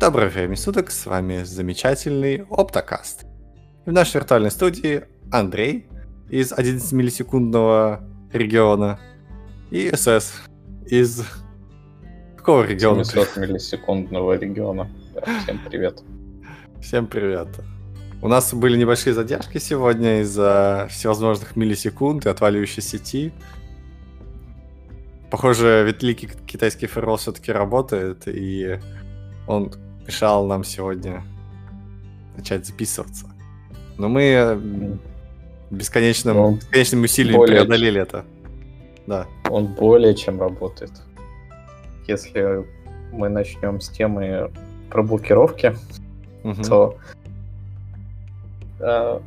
Доброе время суток, с вами замечательный Оптокаст. В нашей виртуальной студии Андрей из 11-миллисекундного региона и СС из какого региона? 700 миллисекундного региона. Да, всем привет. Всем привет. У нас были небольшие задержки сегодня из-за всевозможных миллисекунд и отваливающей сети. Похоже, великий китайский фаервол все-таки работает, и он мешал нам сегодня начать записываться. Но мы бесконечным, ну, бесконечным усилием более... преодолели это. Да. Он более чем работает. Если мы начнем с темы про блокировки, угу. то э,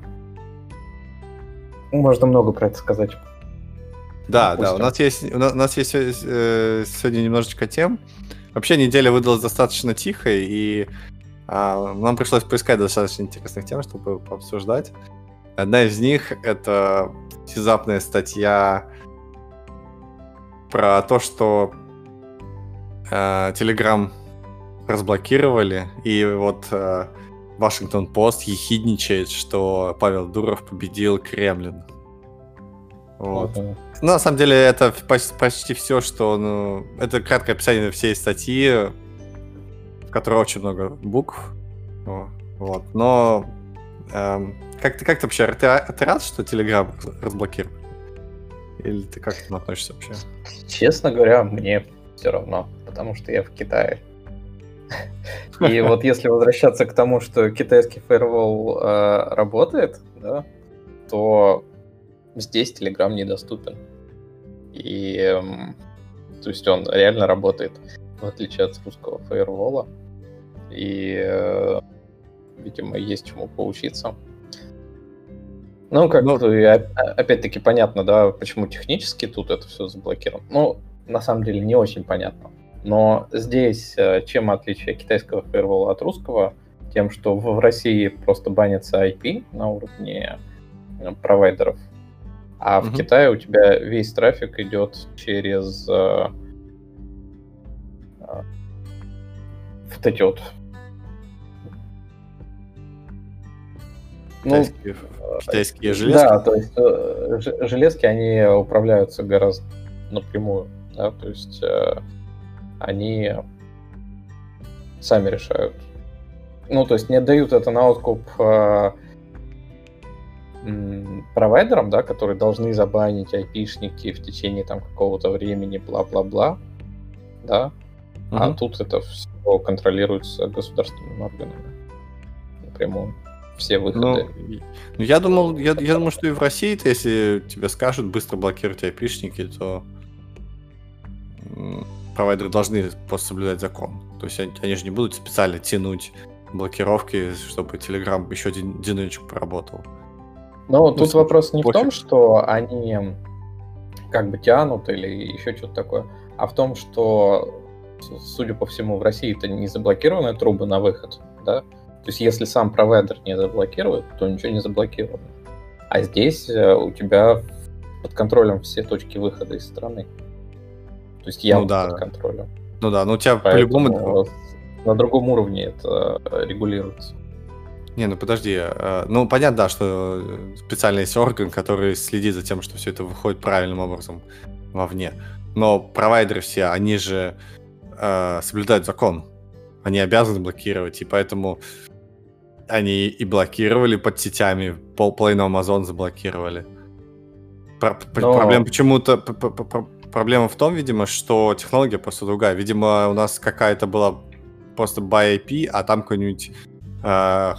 можно много про это сказать. Да, Допустим. да, у нас есть, у нас есть э, сегодня немножечко тем. Вообще неделя выдалась достаточно тихой, и а, нам пришлось поискать достаточно интересных тем, чтобы пообсуждать. Одна из них — это внезапная статья про то, что э, Telegram разблокировали, и вот э, Вашингтон Пост ехидничает, что Павел Дуров победил Кремлин. Вот. Uh-huh. Ну, на самом деле, это почти, почти все, что... Ну, это краткое описание всей статьи, в которой очень много букв. Вот. Но эм, как, ты, как ты вообще... Ты, ты рад, что Telegram разблокировали? Или ты как к этому относишься вообще? Честно говоря, мне все равно, потому что я в Китае. И вот если возвращаться к тому, что китайский фаервол э, работает, да, то здесь Telegram недоступен. И эм, то есть он реально работает, в отличие от русского фаервола. И, э, видимо, есть чему поучиться. Ну, как ну, опять-таки понятно, да, почему технически тут это все заблокировано. Ну, на самом деле не очень понятно. Но здесь э, чем отличие китайского фаервола от русского? Тем, что в России просто банится IP на уровне э, провайдеров а в Китае у тебя весь трафик идет через э, э, вот эти вот ну, китайские, китайские железки? Да, то есть э, железки, они управляются гораздо напрямую, да, то есть э, они сами решают. Ну, то есть не отдают это на откуп э, провайдерам, да, которые должны забанить айпишники в течение там какого-то времени, бла-бла-бла, да, угу. а тут это все контролируется государственными органами напрямую. Все выходы. Ну, ну я думал, я, я думаю, что и в России, -то, если тебе скажут быстро блокировать айпишники, то провайдеры должны просто соблюдать закон. То есть они, они же не будут специально тянуть блокировки, чтобы Telegram еще один денечек поработал. Но ну, тут вопрос не пофиг. в том, что они как бы тянут или еще что-то такое, а в том, что, судя по всему, в России это не заблокированы трубы на выход, да? То есть если сам провайдер не заблокирует, то ничего не заблокировано. А здесь э, у тебя под контролем все точки выхода из страны. То есть я ну, да. под контролем. Ну да, ну у тебя по-любому... На другом уровне это регулируется. Не, ну подожди. Э, ну, понятно, да, что специально есть орган, который следит за тем, что все это выходит правильным образом вовне. Но провайдеры все, они же э, соблюдают закон. Они обязаны блокировать, и поэтому они и блокировали под сетями, половину Amazon заблокировали. Про- Но... Проблема почему-то... Проблема в том, видимо, что технология просто другая. Видимо, у нас какая-то была просто by IP, а там какой-нибудь uh,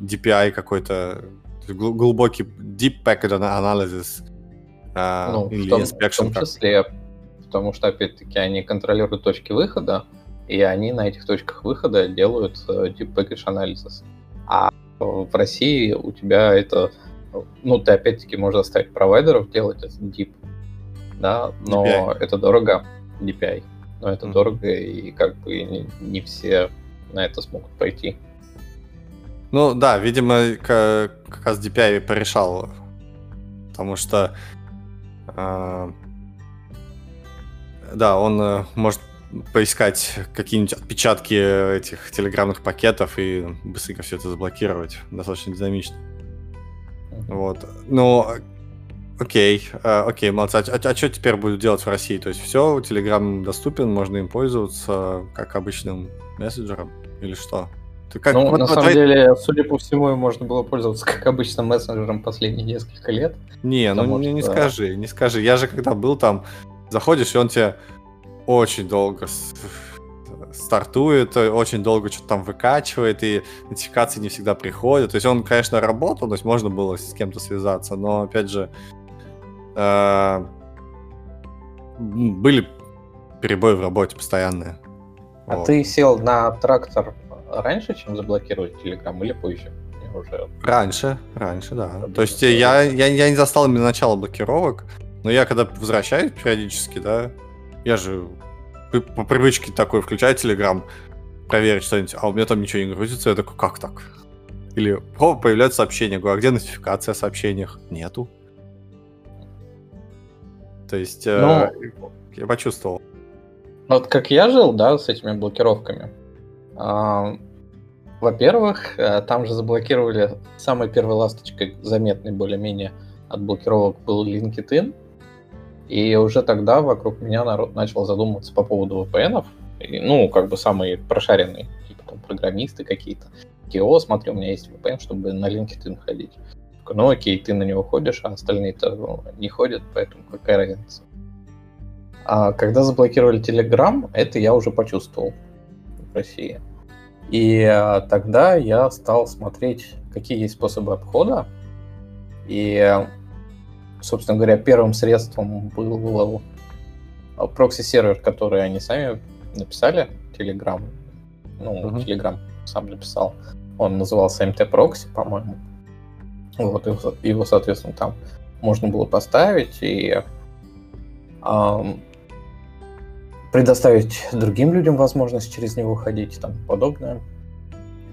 DPI какой-то, глубокий Deep Packet Analysis uh, ну, или в том, Inspection. В том числе, потому что, опять-таки, они контролируют точки выхода, и они на этих точках выхода делают uh, Deep Package Analysis. А в России у тебя это, ну, ты опять-таки можешь заставить провайдеров делать этот Deep, да, но DPI. это дорого, DPI, но это mm-hmm. дорого, и как бы не, не все на это смогут пойти. Ну да, видимо, как, раз DPI порешал. Потому что... Э, да, он э, может поискать какие-нибудь отпечатки этих телеграммных пакетов и быстренько все это заблокировать. Достаточно динамично. Вот. Ну, окей, э, окей, молодцы. А, а, а что теперь будут делать в России? То есть все, Telegram доступен, можно им пользоваться как обычным мессенджером или что? Как, ну, вот, на вот, самом твои... деле, судя по всему, можно было пользоваться как обычным мессенджером последние несколько лет. Не, ну не, не скажи, не скажи. Я же когда был там, заходишь, и он тебе очень долго стартует, очень долго что-то там выкачивает, и нотификации не всегда приходят. То есть он, конечно, работал, то есть можно было с кем-то связаться, но, опять же, э, были перебои в работе постоянные. А вот. ты сел на трактор раньше, чем заблокировать Telegram, или позже? Уже... Раньше, раньше, да. То есть я, я, я не застал именно начало блокировок, но я когда возвращаюсь периодически, да, я же по привычке такой включаю Telegram, проверить что-нибудь, а у меня там ничего не грузится, я такой, как так? Или о, появляются сообщения, говорю, а где нотификация о сообщениях? Нету. То есть э, ну, э, я почувствовал. Вот как я жил, да, с этими блокировками. Э, во-первых, э, там же заблокировали самой первой ласточкой, заметной более-менее от блокировок был LinkedIn. И уже тогда вокруг меня народ начал задумываться по поводу VPN. Ну, как бы самые прошаренные, типа там программисты какие-то. Такие, смотри, у меня есть VPN, чтобы на LinkedIn ходить. Ну окей, ты на него ходишь, а остальные-то ну, не ходят, поэтому какая разница. А когда заблокировали Telegram, это я уже почувствовал в России. И а, тогда я стал смотреть, какие есть способы обхода. И собственно говоря, первым средством был прокси-сервер, который они сами написали, Telegram. Ну, uh-huh. Telegram сам написал. Он назывался MT-прокси, по-моему. Вот, его, его, соответственно, там можно было поставить и эм, предоставить другим людям возможность через него ходить и тому подобное.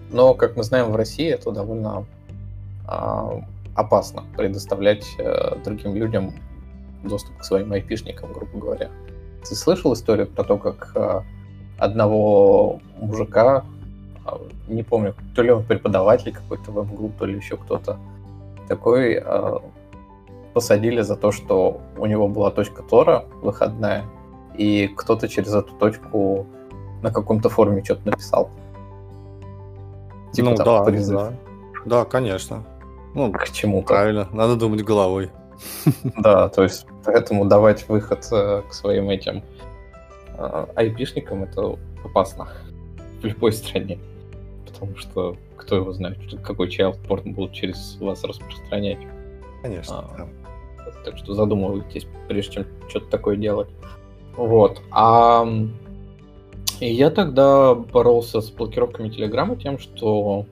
Но, как мы знаем, в России это довольно э, опасно предоставлять э, другим людям доступ к своим айпишникам, грубо говоря. Ты слышал историю про то, как э, одного мужика, э, не помню, то ли он преподаватель какой-то в МГУ, то ли еще кто-то, такой э, посадили за то, что у него была точка Тора выходная, и кто-то через эту точку на каком-то форуме что-то написал. Типа ну, там да, призыв. Да. да, конечно. Ну, к чему-то. Правильно, надо думать головой. Да, то есть поэтому давать выход э, к своим этим э, айпишникам это опасно в любой стране. Потому что кто его знает, какой чайлдпорт будут через вас распространять. Конечно. А, да. Так что задумывайтесь, прежде чем что-то такое делать. Вот. А и я тогда боролся с блокировками Телеграма тем, что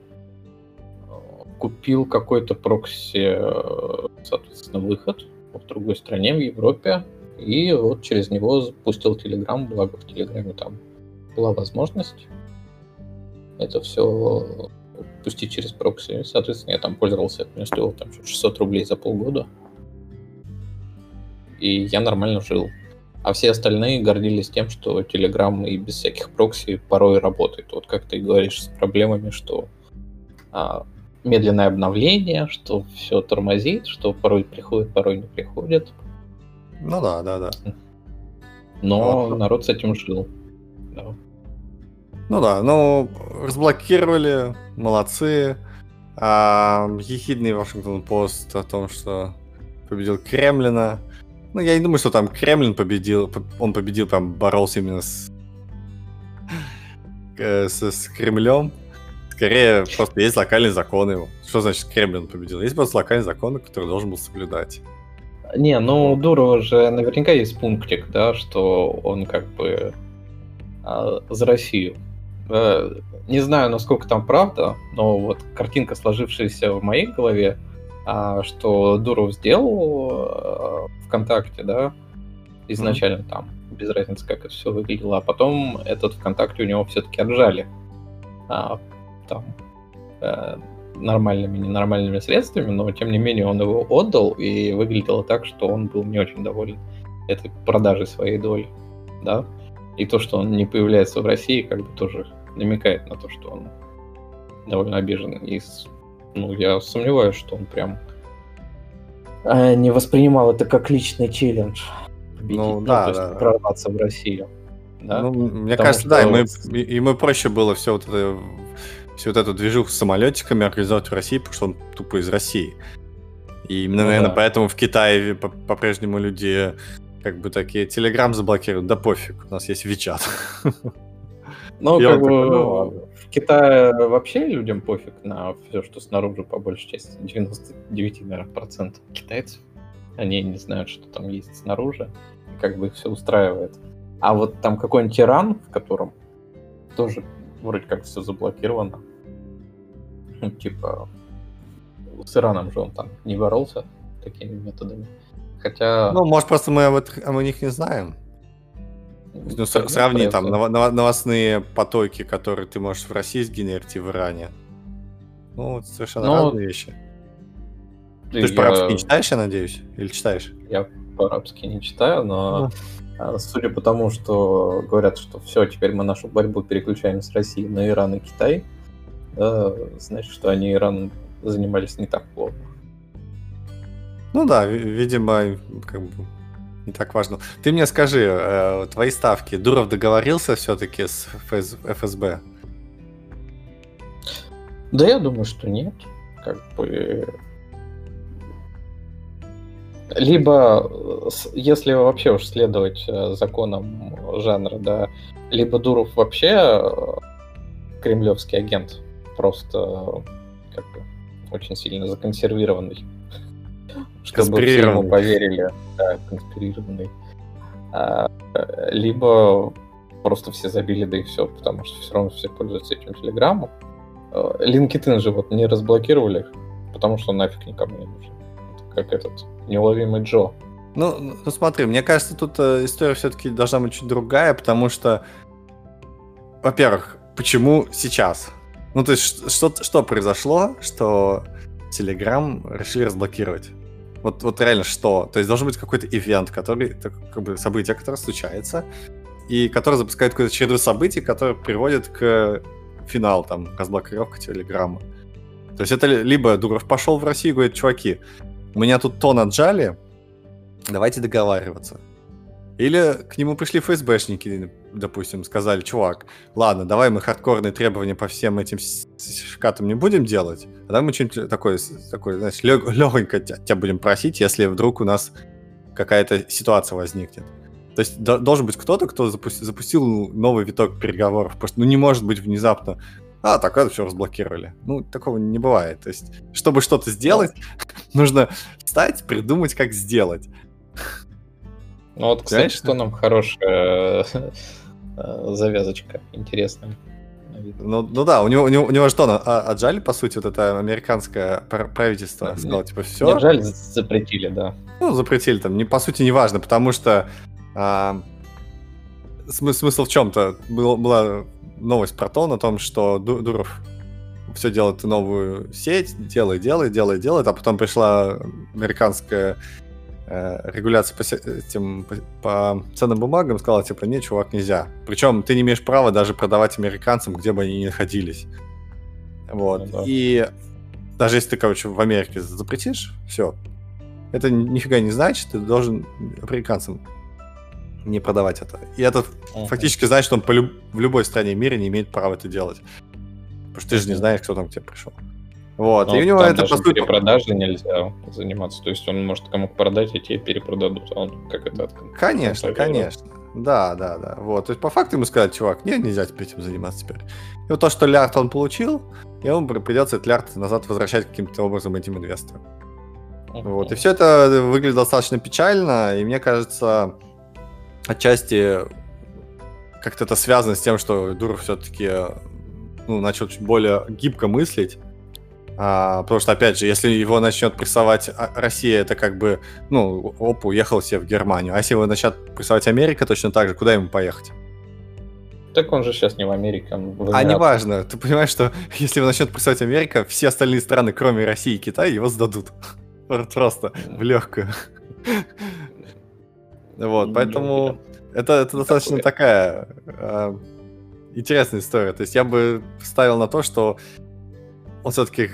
купил какой-то прокси, э, соответственно, выход в другой стране, в Европе, и вот через него запустил Telegram, благо в Телеграме там была возможность это все пустить через прокси. Соответственно, я там пользовался, это мне стоило там 600 рублей за полгода. И я нормально жил. А все остальные гордились тем, что Telegram и без всяких прокси порой работает. Вот как ты говоришь, с проблемами, что а, медленное обновление, что все тормозит, что порой приходит, порой не приходит. Ну да, да, да. Но вот. народ с этим жил. Да. Ну да, ну разблокировали, молодцы. А, ехидный Вашингтон Пост о том, что победил Кремлина. Ну, я не думаю, что там Кремлин победил. Он победил, там боролся именно с, э, с, с Кремлем. Скорее, просто есть локальные законы. Что значит Кремлин победил? Есть просто локальные законы, которые должен был соблюдать. Не, ну Дурова же наверняка есть пунктик, да, что он как бы э, за Россию. Э, не знаю, насколько там правда, но вот картинка, сложившаяся в моей голове, э, что Дуров сделал э, ВКонтакте, да, изначально mm-hmm. там, без разницы, как это все выглядело, а потом этот ВКонтакте у него все-таки отжали. А, там э, нормальными, ненормальными средствами, но тем не менее он его отдал, и выглядело так, что он был не очень доволен этой продажей своей доли, да. И то, что он не появляется в России, как бы тоже намекает на то, что он довольно обижен. И ну, я сомневаюсь, что он прям э, не воспринимал это как личный челлендж. Победить, ну, ну да, да. прорваться в Россию. Да? Ну, мне Потому кажется, что... да, и мы, и, мы проще было все вот это, всю вот эту движуху с самолетиками организовать в России, потому что он тупо из России. И именно, ну, наверное, да. поэтому в Китае по-прежнему люди как бы такие Телеграм заблокируют, да пофиг, у нас есть Вичат. Ну, как бы ну, Китае вообще людям пофиг на все, что снаружи, по большей части. 99, наверное, процентов китайцев. Они не знают, что там есть снаружи. Как бы их все устраивает. А вот там какой-нибудь Иран, в котором тоже вроде как все заблокировано. Типа, с Ираном же он там не боролся такими методами. Хотя... Ну, может, просто мы об, об них не знаем. Ну, с, сравни там новостные потоки, которые ты можешь в России сгенерить и в Иране. Ну, совершенно ну, разные вещи. Ты же по-арабски не читаешь, я надеюсь? Или читаешь? Я по-арабски не читаю, но ну. судя по тому, что говорят, что все, теперь мы нашу борьбу переключаем с России на Иран и Китай, да, значит, что они Иран занимались не так плохо. Ну да, видимо, как бы не так важно. Ты мне скажи, э, твои ставки. Дуров договорился все-таки с ФС, ФСБ? Да, я думаю, что нет. Как бы... Либо, если вообще уж следовать э, законам жанра, да, либо Дуров вообще э, кремлевский агент, просто как бы очень сильно законсервированный чтобы все ему поверили, да, конспирированный. А, либо просто все забили, да и все, потому что все равно все пользуются этим телеграммом. LinkedIn же вот не разблокировали, потому что нафиг никому не нужен. Как этот неуловимый Джо. Ну, ну смотри, мне кажется, тут э, история все-таки должна быть чуть другая, потому что, во-первых, почему сейчас? Ну, то есть, что, что произошло, что Telegram решили разблокировать? Вот, вот реально что? То есть должен быть какой-то ивент, который, как бы событие, которое случается, и который запускает какую-то череду событий, которые приводят к финалу, там, разблокировка Телеграма. То есть это либо Дуров пошел в Россию и говорит, чуваки, у меня тут тон отжали, давайте договариваться. Или к нему пришли ФСБшники, допустим, сказали, чувак, ладно, давай мы хардкорные требования по всем этим сертификатам не будем делать, а давай мы что-нибудь такое, такое знаешь, легонько тебя будем просить, если вдруг у нас какая-то ситуация возникнет. То есть должен быть кто-то, кто запустил, запустил новый виток переговоров. Просто ну, не может быть внезапно, а, так это все разблокировали. Ну, такого не бывает. То есть, чтобы что-то сделать, нужно встать, придумать, как сделать. Ну вот, кстати, Конечно. что нам хорошая э, завязочка интересная. Ну, ну да, у него, у него, у него что, а, отжали, по сути, вот это американское правительство? Сказал, типа, все. Отжали, запретили, да. Ну, запретили там, не, по сути, не важно, потому что а, смысл, смысл в чем-то. Был, была новость про то, на том, что Дуров все делает новую сеть, делает, делает, делает, делает, а потом пришла американская Э, регуляция по, этим, по, ценным бумагам, сказала, типа, нет, чувак, нельзя. Причем ты не имеешь права даже продавать американцам, где бы они ни находились. Вот. Ну, да. И даже если ты, короче, в Америке запретишь, все. Это нифига не значит, ты должен американцам не продавать это. И это uh-huh. фактически значит, что он по люб- в любой стране мира не имеет права это делать. Потому что ты же не знаешь, кто там к тебе пришел. Вот, Но и у него это по сути... перепродажей нельзя заниматься, то есть он может кому-то продать, и тебе перепродадут, а он как это... Конечно, конечно. Да, да, да. Вот. То есть по факту ему сказать, чувак, нет, нельзя теперь этим заниматься теперь. И вот то, что лярд он получил, ему придется этот лярд назад возвращать каким-то образом этим инвесторам. Uh-huh. Вот. И все это выглядит достаточно печально, и мне кажется, отчасти как-то это связано с тем, что Дуров все-таки ну, начал чуть более гибко мыслить, а, потому что, опять же, если его начнет прессовать а, Россия, это как бы, ну, оп, уехал себе в Германию. А если его начнет прессовать Америка, точно так же, куда ему поехать? Так он же сейчас не в Америке, он в А неважно, ты понимаешь, что если его начнет прессовать Америка, все остальные страны, кроме России и Китая, его сдадут. Просто в легкую. Вот, поэтому Это, это достаточно такая э, интересная история. То есть я бы ставил на то, что он все-таки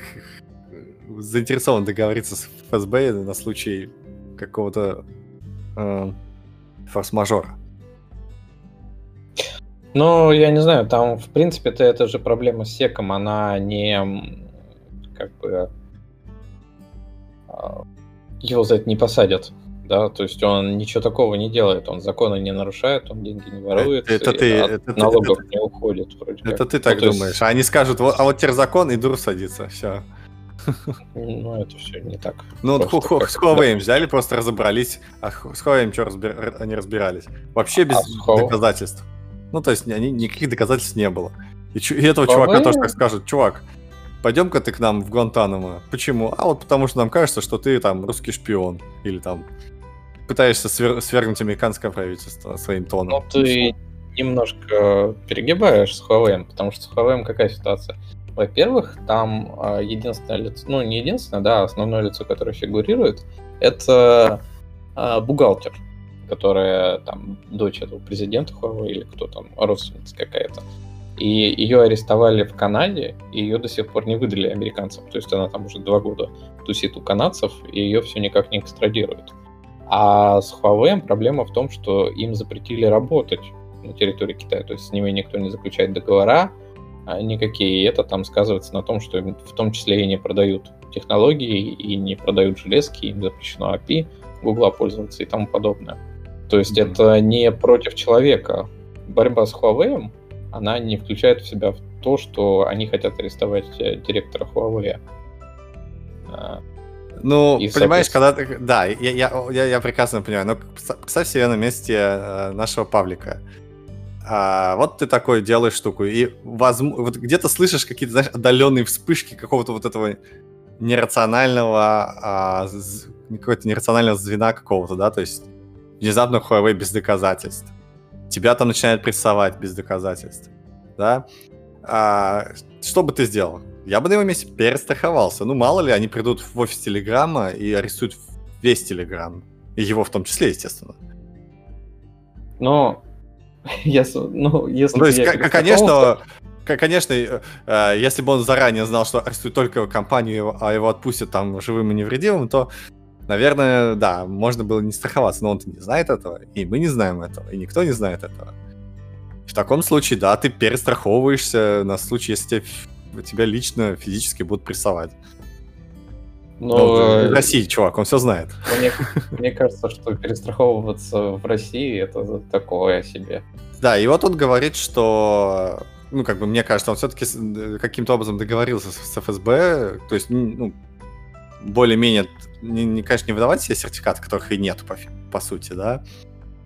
заинтересован договориться с ФСБ на случай какого-то э, форс-мажора. Ну, я не знаю, там, в принципе-то, это же проблема с секом, она не как бы а, его за это не посадят. Да, то есть он ничего такого не делает, он законы не нарушает, он деньги не ворует, это, ты, это, налогов это, не уходит. Вроде это как. ты так ну, думаешь, есть... а они скажут, вот, а вот теперь закон, и дур садится, все. Ну, это все не так. Ну, ху ху с Huawei взяли, просто разобрались, а с Huawei что разбир... они разбирались? Вообще без а доказательств. Ну, то есть они, никаких доказательств не было. И, и этого Huawei... чувака тоже так скажут, чувак, пойдем-ка ты к нам в Гуантанамо. Почему? А вот потому что нам кажется, что ты там русский шпион. Или там пытаешься свер- свергнуть американское правительство своим тоном. Ну, ты немножко перегибаешь с Huawei, потому что с Huawei какая ситуация? Во-первых, там а, единственное лицо, ну не единственное, да, основное лицо, которое фигурирует, это а, бухгалтер, которая там дочь этого президента Huawei или кто там, родственница какая-то. И ее арестовали в Канаде, и ее до сих пор не выдали американцам. То есть она там уже два года тусит у канадцев, и ее все никак не экстрадируют. А с Huawei проблема в том, что им запретили работать на территории Китая. То есть с ними никто не заключает договора, а, никакие. И это там сказывается на том, что в том числе и не продают технологии, и не продают железки, им запрещено API, Гугла пользоваться и тому подобное. То есть mm-hmm. это не против человека. Борьба с Huawei, она не включает в себя то, что они хотят арестовать э, директора Huawei. Ну, и понимаешь, когда ты... Да, я, я, я, я прекрасно понимаю. Но представь себе на месте э, нашего Павлика а, вот ты такой делаешь штуку, и возможно, вот где-то слышишь какие-то, знаешь, отдаленные вспышки какого-то вот этого нерационального, а, какого-то нерационального звена какого-то, да, то есть внезапно Huawei без доказательств. Тебя там начинают прессовать без доказательств, да. А, что бы ты сделал? Я бы на его месте перестраховался. Ну, мало ли, они придут в офис Телеграма и арестуют весь Телеграм. И его в том числе, естественно. Но если, ну, если ну, то есть, к- конечно, конечно, э, если бы он заранее знал, что арестуют только компанию, а его отпустят там живым и невредимым, то, наверное, да, можно было не страховаться, но он не знает этого, и мы не знаем этого, и никто не знает этого. В таком случае, да, ты перестраховываешься на случай, если тебя, тебя лично физически будут прессовать. Но... Ну, в России, чувак, он все знает. Мне, мне кажется, что перестраховываться в России это такое себе. Да, и вот он говорит, что, ну, как бы, мне кажется, он все-таки каким-то образом договорился с, ФСБ, то есть, ну, более-менее, не, не, конечно, не выдавать себе сертификаты, которых и нет, по, по сути, да,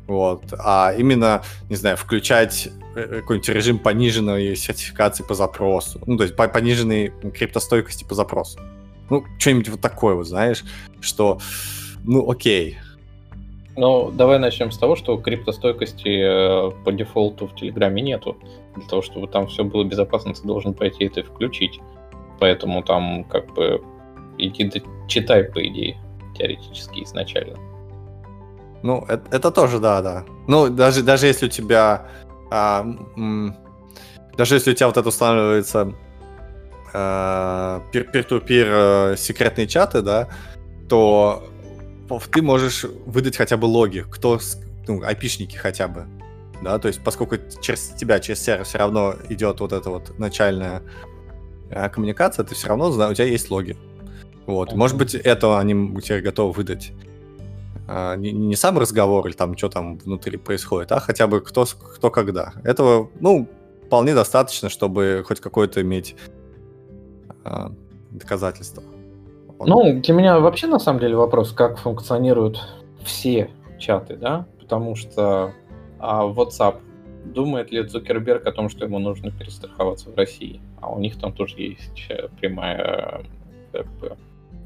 вот, а именно, не знаю, включать э, какой-нибудь режим пониженной сертификации по запросу, ну, то есть по пониженной криптостойкости по запросу. Ну, что-нибудь вот такое, вот, знаешь, что, ну, окей. Ну, давай начнем с того, что криптостойкости э, по дефолту в Телеграме нету. Для того, чтобы там все было безопасно, ты должен пойти это включить. Поэтому там как бы иди да читай, по идее, теоретически изначально. Ну, это, это тоже, да, да. Ну, даже, даже если у тебя... А, м, даже если у тебя вот это устанавливается пир-пир-ту-пир э, секретные чаты, да, то ты можешь выдать хотя бы логи, кто, ну, айпишники хотя бы, да, то есть поскольку через тебя, через сервер все равно идет вот эта вот начальная э, коммуникация, ты все равно знаешь, у тебя есть логи. Вот, может быть, это они у тебя готовы выдать. А, не, не сам разговор или там, что там внутри происходит, а хотя бы кто, кто когда. Этого, ну, вполне достаточно, чтобы хоть какое-то иметь э, доказательства. Он... Ну, для меня вообще на самом деле вопрос, как функционируют все чаты, да, потому что а, WhatsApp думает ли Цукерберг о том, что ему нужно перестраховаться в России, а у них там тоже есть э, прямая как бы,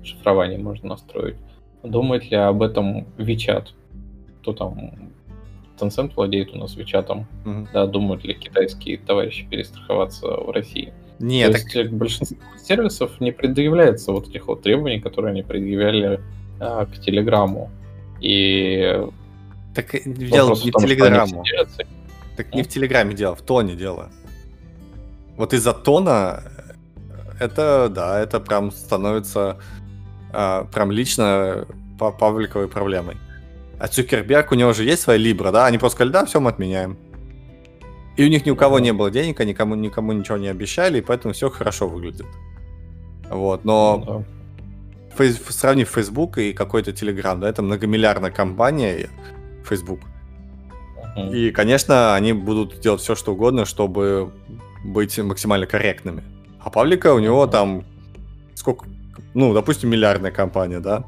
шифрование можно настроить. Думает ли об этом WeChat? Кто там Tencent владеет у нас WeChat, mm-hmm. да, думают ли китайские товарищи перестраховаться в России? Нет, То так... есть большинство сервисов не предъявляется вот этих вот требований, которые они предъявляли а, к Телеграму. И Так дело Вопрос не в том, Телеграмму. Так не в Телеграме дело, в тоне дело. Вот из-за тона э, это, да, это прям становится прям лично па- пабликовой проблемой. А Цукерберг, у него же есть своя Либра, да? Они просто сказали, да, все, мы отменяем. И у них ни у кого не было денег, они никому, никому ничего не обещали, и поэтому все хорошо выглядит. Вот, но Ну да. Фейс- сравнив Facebook и какой-то Telegram, да, это многомиллиардная компания Facebook. Мгм. И, конечно, они будут делать все, что угодно, чтобы быть максимально корректными. А Павлика у него там сколько, ну, допустим, миллиардная компания, да?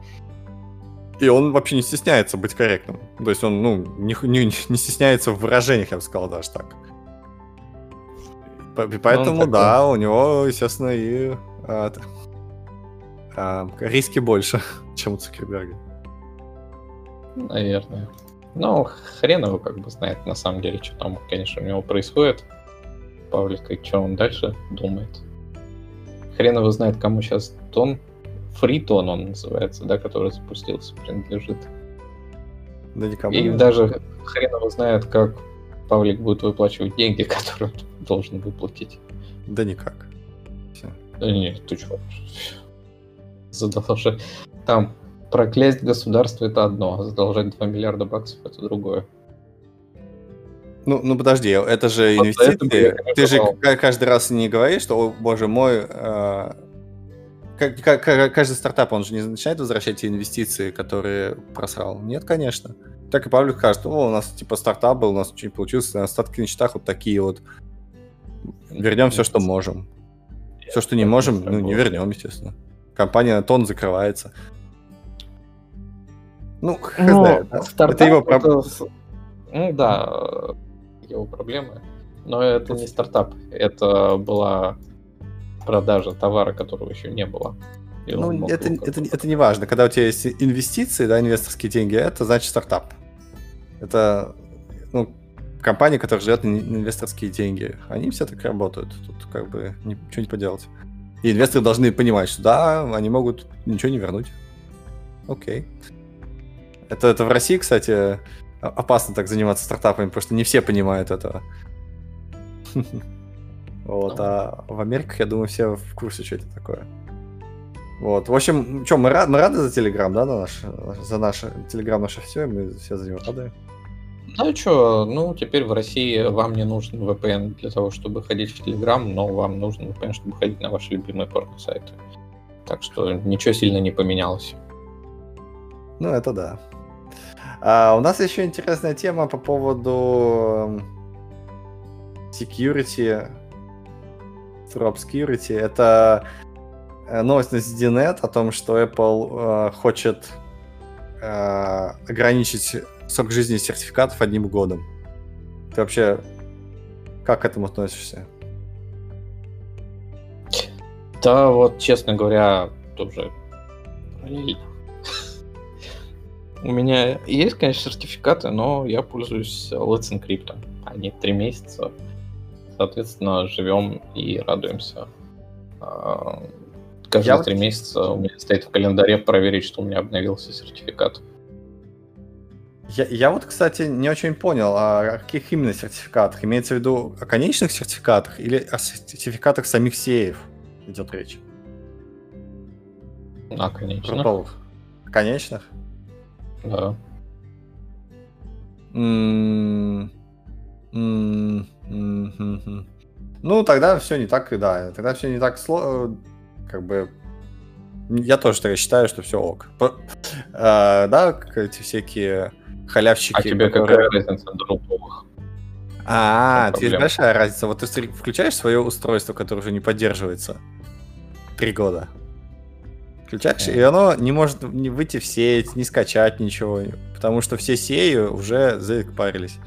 И он вообще не стесняется быть корректным. То есть он, ну, не, не, не стесняется в выражениях, я бы сказал, даже так. И Поэтому, такой. да, у него, естественно, и а, а, риски больше, чем у Цукерберга. Наверное. Ну, хрен его как бы знает на самом деле, что там, конечно, у него происходит. Павлик, и что он дальше думает. Хрен его знает, кому сейчас тон. Фритон он называется, да, который запустился, принадлежит. Да никому И не- даже хрен его знает, как Павлик будет выплачивать деньги, которые он должен выплатить. Да никак. Да нет, ты чё? Задолжать. Там проклясть государство это одно, а задолжать 2 миллиарда баксов это другое. Ну, ну подожди, это же Вот инвестиции. Ты же каждый раз не говоришь, что, о, боже мой, э, каждый стартап, он же не начинает возвращать те инвестиции, которые просрал. Нет, конечно. Так и Павлик скажет, о, у нас типа стартап был, у нас не получилось, остатки на счетах вот такие вот. Вернем все, что можем. Все, что не можем, ну, не вернем, естественно. Компания тон закрывается. Ну, хз, Ну, да. стартап Это его проб- это с- Ну да, его проблемы. Но это не стартап. Это была продажа товара, которого еще не было. Ну, это, это, это не важно. Когда у тебя есть инвестиции, да, инвесторские деньги, это значит стартап. Это ну, компания, которая живет на ин- инвесторские деньги. Они все так работают. Тут как бы ничего не поделать. И инвесторы должны понимать, что да, они могут ничего не вернуть. Окей. Это, это в России, кстати, опасно так заниматься стартапами, потому что не все понимают этого. Вот, а в Америках, я думаю, все в курсе, что это такое. Вот, в общем, что, мы, рад- мы рады за Телеграм, да, на наш, за наш Телеграм наше все, мы все за него рады. Ну что, ну теперь в России вам не нужен VPN для того, чтобы ходить в Telegram, но вам нужен VPN, чтобы ходить на ваши любимые порно-сайты. Так что ничего сильно не поменялось. Ну, это да. А, у нас еще интересная тема по поводу эм, security, through obscurity. Это э, новость на ZDNet о том, что Apple э, хочет э, ограничить срок жизни сертификатов одним годом. Ты вообще как к этому относишься? Да, вот, честно говоря, тоже параллельно. У меня есть, конечно, сертификаты, но я пользуюсь Let's Encrypt. Они три месяца. Соответственно, живем и радуемся. А, Каждые Я вот- три месяца у меня стоит в календаре проверить, что у меня обновился сертификат. Я, я вот, кстати, не очень понял, а о каких именно сертификатах? Имеется в виду о конечных сертификатах или о сертификатах самих сеев идет речь? А, конечно. Групповых. Конечных? Да. М, Ну, тогда все не так, да. Тогда все не так сложно. Как бы. Я тоже так считаю, что все ок. А, да, эти всякие халявщики. А тебе которые- какая разница до групповых? А, проблема? большая разница. Вот ты включаешь свое устройство, которое уже не поддерживается три года. Включаешь, и оно не может не выйти в сеть, не скачать ничего, потому что все сеи уже заэкпарились.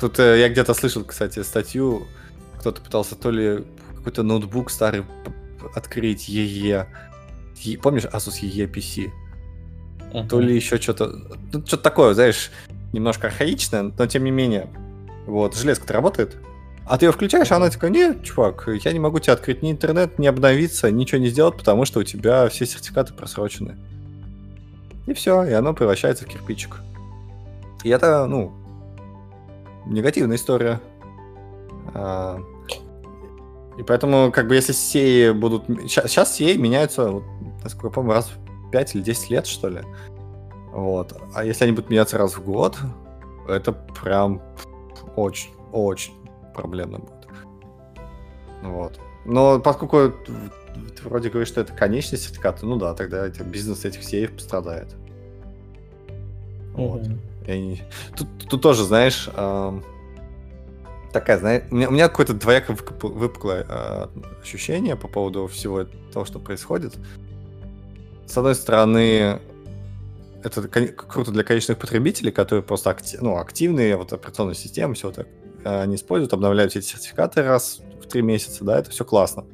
Тут э, я где-то слышал, кстати, статью, кто-то пытался то ли какой-то ноутбук старый открыть ЕЕ. Е- Помнишь Asus EE PC? то ли еще что-то. Ну, что-то такое, знаешь, немножко архаичное, но тем не менее. Вот, железка-то работает. А ты ее включаешь, а она такая, нет, чувак, я не могу тебе открыть ни интернет, ни обновиться, ничего не сделать, потому что у тебя все сертификаты просрочены. И все, и оно превращается в кирпичик. И это, ну, негативная история. А, и поэтому, как бы, если сеи будут... Сейчас сеи меняются, вот, насколько я помню, раз в 5 или 10 лет, что ли. Вот. А если они будут меняться раз в год, это прям очень, очень проблемно будет. Вот. Но поскольку ты вроде говоришь, что это конечный сертификат, ну да, тогда это, бизнес этих сеев пострадает. Вот. Mm-hmm. Тут, тут тоже, знаешь, э, такая, знаешь, у меня, у меня какое-то двояко выпуклое э, ощущение по поводу всего того, что происходит. С одной стороны, это круто для конечных потребителей, которые просто актив, ну, активные, вот операционная система, все так, э, они используют, обновляют эти сертификаты раз в три месяца, да, это все классно.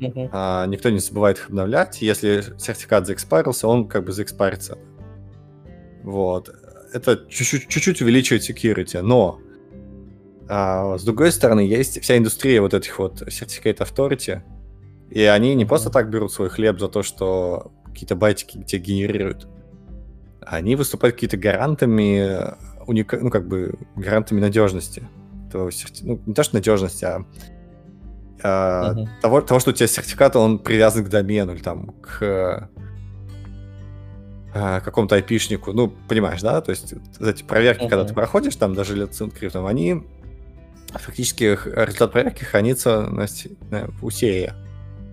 Uh-huh. А, никто не забывает их обновлять. Если сертификат заэкспарился, он как бы заэкспарится. Вот. Это чуть-чуть, чуть-чуть увеличивает security, но а, с другой стороны, есть вся индустрия вот этих вот Certificate Authority, и они не просто так берут свой хлеб за то, что какие-то байтики тебе генерируют. Они выступают какие-то гарантами, уника... ну, как бы, гарантами надежности. То, ну, не то, что надежности, а, а uh-huh. того, того, что у тебя сертификат, он привязан к домену или там к а, какому-то айпишнику. Ну, понимаешь, да? То есть эти проверки, uh-huh. когда ты проходишь, там даже лет с инкриптом, они фактически результат проверки хранится на, на, у сея.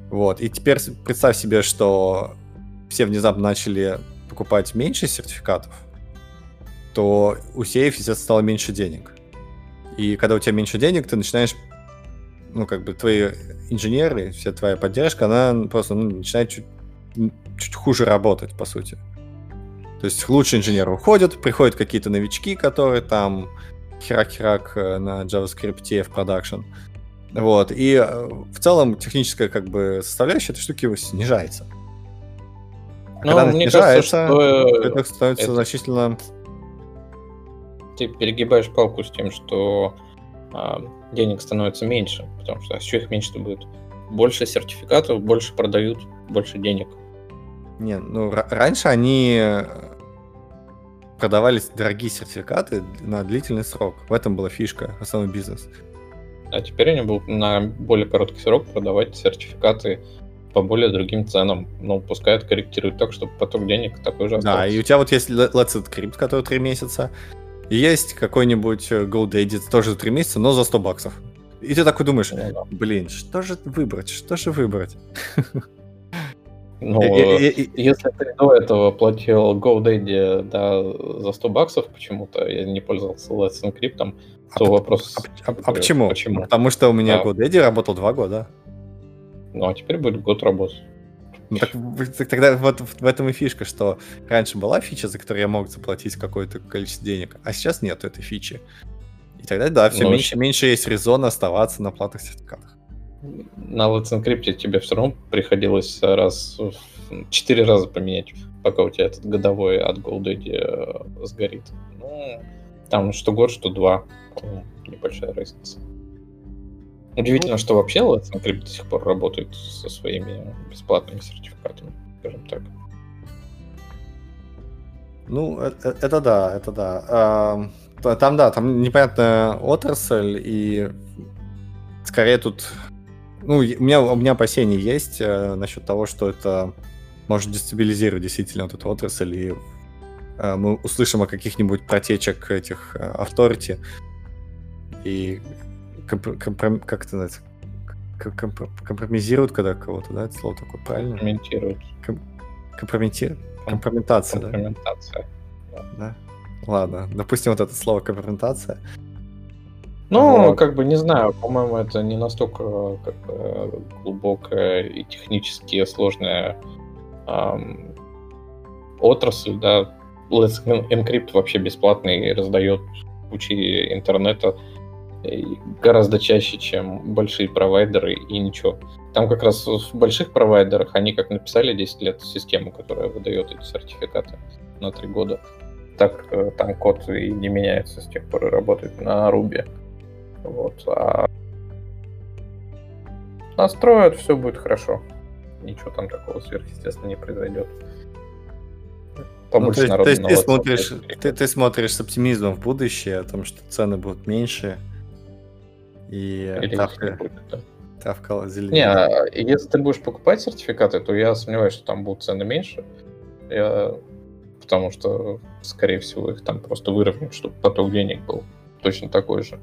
Вот. И теперь представь себе, что все внезапно начали покупать меньше сертификатов, то у сеев, естественно, стало меньше денег. И когда у тебя меньше денег, ты начинаешь, ну, как бы твои инженеры, вся твоя поддержка, она просто ну, начинает чуть, чуть хуже работать, по сути. То есть лучшие инженеры уходят, приходят какие-то новички, которые там херак-херак э, на JavaScript в продакшн. Вот. И э, в целом техническая как бы составляющая этой штуки снижается. А ну, когда мне снижается, кажется, что это становится это... значительно... Ты перегибаешь палку с тем, что а, денег становится меньше, потому что а что их меньше-то будет? Больше сертификатов, больше продают, больше денег. Не, ну раньше они продавались дорогие сертификаты на длительный срок. В этом была фишка, основной бизнес. А теперь они будут на более короткий срок продавать сертификаты по более другим ценам. Ну, пускай откорректируют так, чтобы поток денег такой же остался. Да, и у тебя вот есть Let's Encrypt, который 3 месяца, и есть какой-нибудь э, GoDaddy, тоже 3 месяца, но за 100 баксов. И ты такой думаешь, ну, блин, что же выбрать, что же выбрать? Ну, если ты до этого платил GoDaddy да, за 100 баксов почему-то, я не пользовался Let's Encrypt, то а вопрос... А, а, а почему? почему? Потому что у меня да. GoDaddy работал два года. Ну, а теперь будет год работать. Ну, так, так тогда вот в этом и фишка, что раньше была фича, за которую я мог заплатить какое-то количество денег, а сейчас нет этой фичи. И тогда, да, все ну, меньше, меньше есть резона оставаться на платных сертификатах на Let's тебе все равно приходилось раз четыре раза поменять, пока у тебя этот годовой от GoDaddy э, сгорит. Ну, там что год, что два. Небольшая разница. Удивительно, что вообще Let's до сих пор работает со своими бесплатными сертификатами, скажем так. Ну, это, э, это да, это да. Там, да, там непонятная отрасль, и скорее тут ну, у меня, у меня опасения есть э, насчет того, что это может дестабилизировать действительно вот эту отрасль, и э, мы услышим о каких-нибудь протечек этих э, authority, и комп- компром- как это называется? Комп- компромизируют, когда кого-то, да, это слово такое правильно? Комментируют. Ком- компрометир? Компрометация, Компрометация, да? да? Ладно, допустим, вот это слово компрометация. Ну, вот. как бы не знаю, по-моему, это не настолько как бы, глубокая и технически сложная эм, отрасль, да. Let's Encrypt вообще бесплатный раздает кучи интернета гораздо чаще, чем большие провайдеры, и ничего. Там как раз в больших провайдерах они как написали 10 лет систему, которая выдает эти сертификаты на 3 года. Так э, там код и не меняется с тех пор и работает на Ruby. Вот. А настроят, все будет хорошо. Ничего там такого сверхъестественного не произойдет. побольше ну, то, есть, на ты, WhatsApp смотришь, ты, ты смотришь с оптимизмом в будущее, о том, что цены будут меньше, и Или их не будет, да. а если ты будешь покупать сертификаты, то я сомневаюсь, что там будут цены меньше. Я- Потому что, скорее всего, их там просто выровняют, чтобы поток денег был точно такой же.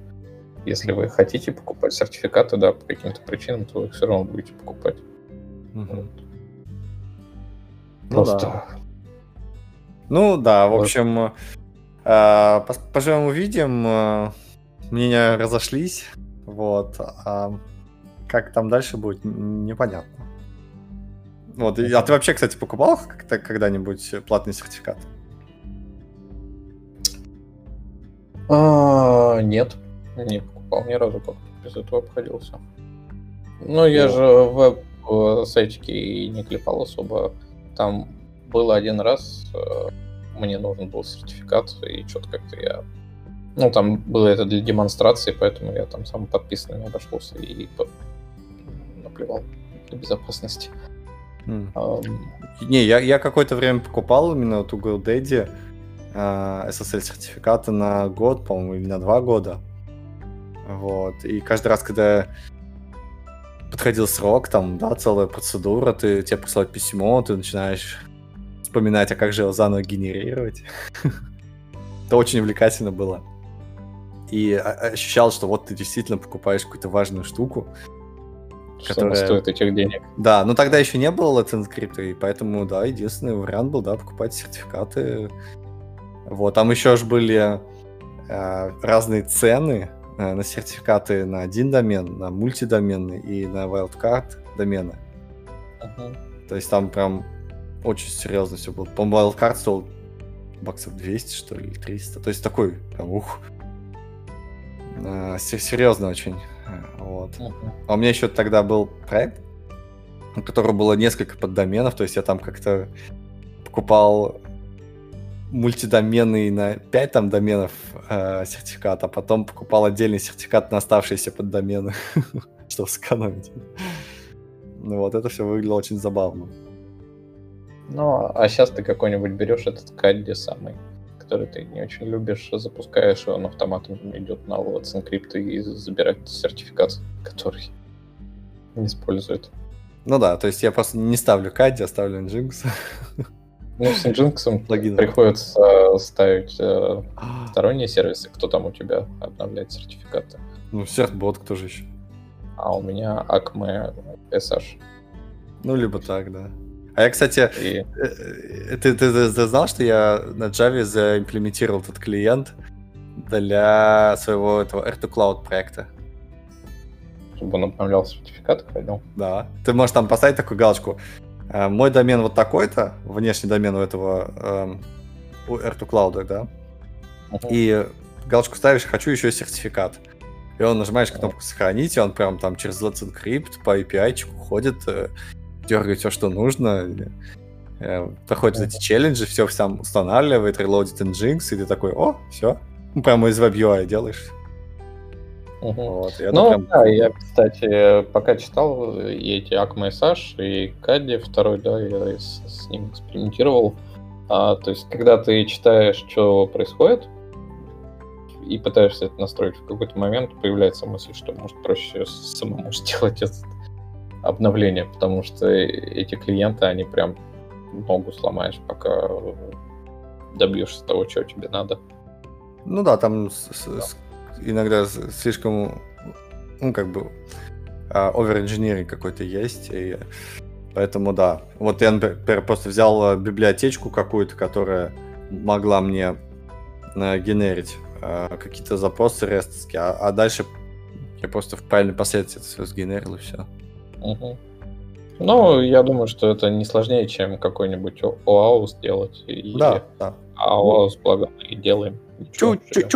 Если вы хотите покупать сертификаты, да, по каким-то причинам, то вы их все равно будете покупать. Мгм. Ну Просто да. Ну да, в Вот. общем, э, пос- поживем увидим. э, Мнения разошлись, вот. А как там дальше будет, непонятно. Вот, а ты вообще, кстати, покупал как-то когда-нибудь платный сертификат? А, нет, не покупал ни разу, как без этого обходился. Ну, я О. же в веб-сайтике и не клепал особо. Там было один раз, э, мне нужен был сертификат, и что-то как-то я... Ну, там было это для демонстрации, поэтому я там сам подписанными обошелся и наплевал для безопасности. Не, я, я какое-то время покупал именно вот у GoDaddy э, SSL сертификаты на год, по-моему, или на два года. Вот. И каждый раз, когда подходил срок, там, да, целая процедура, ты, тебе присылают письмо, ты начинаешь вспоминать, а как же его заново генерировать. Это очень увлекательно было. И ощущал, что вот ты действительно покупаешь какую-то важную штуку, что Которая- стоит этих денег. да, но тогда еще не было Let's Encrypt, и поэтому, да, единственный вариант был, да, покупать сертификаты. Вот, там еще же были э, разные цены на сертификаты на один домен, на мультидоменный и на wildcard домены. Мгм. То есть там прям очень серьезно все было. По-моему, wildcard стоил баксов 200, что ли, или 300. То есть такой, прям, ух. Э, се- серьезно очень. Э, Вот. Мгм. А у меня еще тогда был проект, у которого было несколько поддоменов, то есть я там как-то покупал мультидоменный на 5 там доменов э, сертификат, а потом покупал отдельный сертификат на оставшиеся поддомены, чтобы сэкономить. Ну вот, это все выглядело очень забавно. Ну, а сейчас ты какой-нибудь берешь этот кадди самый, который ты не очень любишь, запускаешь, и он автоматом идет на Let's Encrypt и забирает сертификат, который не использует. Ну да, то есть я просто не ставлю Кадди, а ставлю Nginx. Ну, с Nginx приходится ставить э, сторонние сервисы, кто там у тебя обновляет сертификаты. Ну, Сертбот кто же еще? А у меня Acme SH. Ну, либо так, да. А я, кстати, И Э, Ты, ты, ты- ты знал, что я на Java заимплементировал этот клиент для своего этого R2Cloud проекта? чтобы он обновлял сертификаты, ходил. Да. Ты можешь там поставить такую галочку. Э, Мой домен вот такой-то, внешний домен у этого эм, у R2Cloud, да? И галочку ставишь «Хочу еще сертификат». И он нажимаешь кнопку «Сохранить», и он прям там через Let's Encrypt по API ходит, э, дергает все, что нужно, э, проходит эти челленджи, все сам устанавливает, релодит Nginx, и ты такой «О, все». Прямо из WebUI делаешь. Вот, и это Ну, прям- да, я, кстати, пока читал и эти Acme SH, и Кадди второй, да, я и с, с ним экспериментировал. А, то есть, когда ты читаешь, что происходит, и пытаешься это настроить, в какой-то момент появляется мысль, что, может, проще самому сделать это обновление, потому что эти клиенты, они прям ногу сломаешь, пока добьешься того, чего тебе надо. Ну да, там с- с- с- иногда слишком, ну, как бы, овер какой-то есть, и поэтому да. Вот я, например, просто взял э, библиотечку какую-то, которая могла мне э, генерить какие-то запросы рестовские, а, а дальше я просто в правильной последовательности все сгенерил и все. Мгм. Ну, я думаю, что это не сложнее, чем какой-нибудь ОАУ сделать. И... Да, да. А ОАУ, благо, мы и делаем. Чуть-чуть,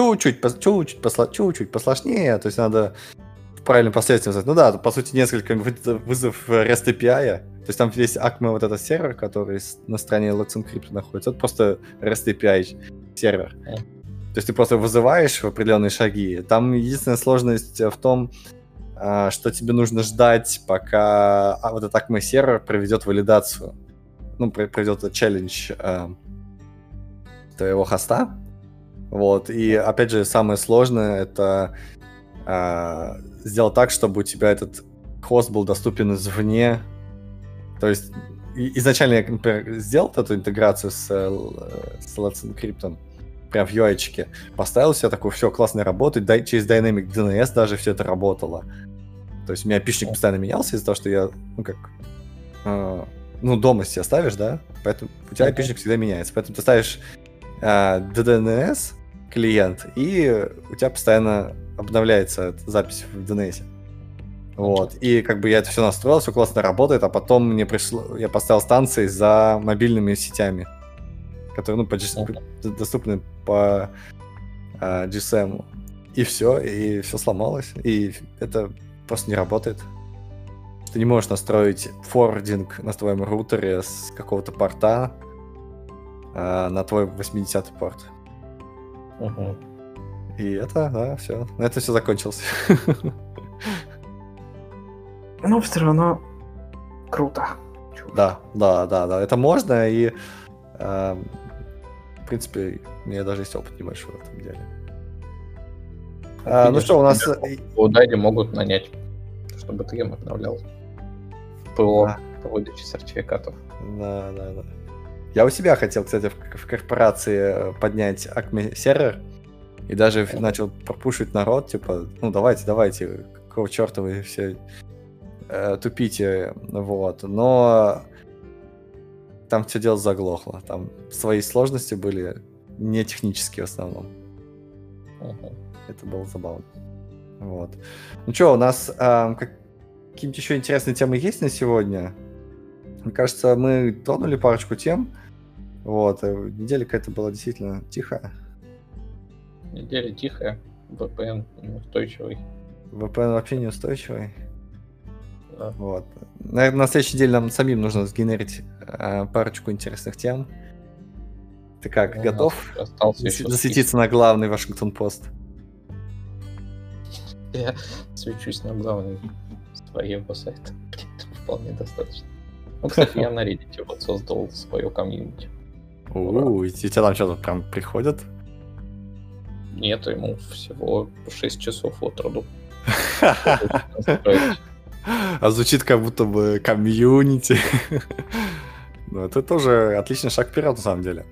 чуть-чуть, посла- чуть-чуть посложнее, то есть надо в правильной последовательности. Ну да, по сути, несколько вызов, REST API. То есть там есть Acme вот этот сервер, который на стороне Let's Encrypt находится. Это просто REST API сервер. То есть ты просто вызываешь в определенные шаги. Там единственная сложность в том, а, что тебе нужно ждать, пока а, вот этот Acme сервер проведет валидацию. Ну, про- проведет челлендж а, твоего хоста. Вот. И опять же, самое сложное это э, сделать так, чтобы у тебя этот хост был доступен извне. То есть изначально я, например, сделал эту интеграцию с, э, с Let's Encrypt, прям в UI, -чике, поставил себе такой, все, классно работает, дай, через Dynamic DNS даже все это работало. То есть у меня пишник постоянно менялся из-за того, что я, ну как, э, ну дома себе ставишь, да, поэтому у тебя пишник всегда меняется, поэтому ты ставишь э, DNS клиент, и у тебя постоянно обновляется запись в DNS. Вот. И как бы я это все настроил, все классно работает, а потом мне пришло, я поставил станции за мобильными сетями, которые, ну, по GSM, доступны по uh, GSM. И все, и все сломалось, и это просто не работает. Ты не можешь настроить форвардинг на твоем рутере с какого-то порта uh, на твой 80-й порт. Угу. И это, да, все. На этом все закончилось. Но все равно круто. Да, да, да, да. Это можно, и э, в принципе, у меня даже есть опыт небольшой в этом деле. А, ну что, у нас... У Дайди могут нанять, чтобы ты им обновлял ПО да. по выдаче сертификатов. Да, да, да. Я у себя хотел, кстати, в, в корпорации поднять Acme сервер, и даже начал пропушить народ, типа, ну давайте, давайте, какого черта вы все э, тупите, вот. Но там все дело заглохло. Там свои сложности были не технические в основном. Uh-huh. Это было забавно. Вот. Ну что, у нас э, какие-нибудь еще интересные темы есть на сегодня? Мне кажется, мы тронули парочку тем. Вот. Э, неделя какая-то была действительно тихая. Неделя тихая. VPN неустойчивый. VPN вообще неустойчивый. Да. Вот. Наверное, на следующей неделе нам самим нужно сгенерить э, парочку интересных тем. Ты как, ну, готов засветиться на главный Вашингтон-Пост? Я свечусь на главный своего сайта. Вполне достаточно. Ну, кстати, я на Reddit вот создал свое комьюнити. У, и тебя там что-то прям приходят? Нет, ему всего 6 часов от роду. А звучит как будто бы комьюнити. Ну, это тоже отличный шаг вперед, на самом деле.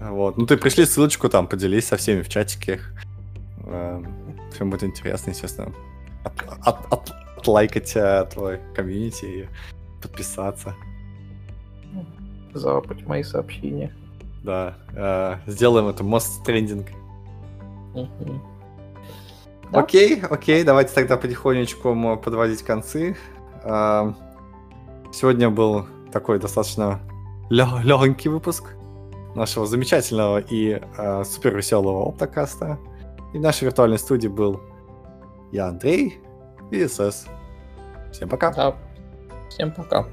Вот. Ну, ты пришли ссылочку там, поделись со всеми в чатике. Эм, Всем будет интересно, естественно. От, от, от, отлайкать э, твой комьюнити и подписаться. Запать мои сообщения. Да. Э, сделаем это мост трендинг. Угу. Да? Окей, окей, давайте тогда потихонечку подводить концы. Сегодня был такой достаточно легенький выпуск нашего замечательного и э, супер веселого оптокаста. И в нашей виртуальной студии был я, Андрей, и СС. Всем пока. Да. Всем пока.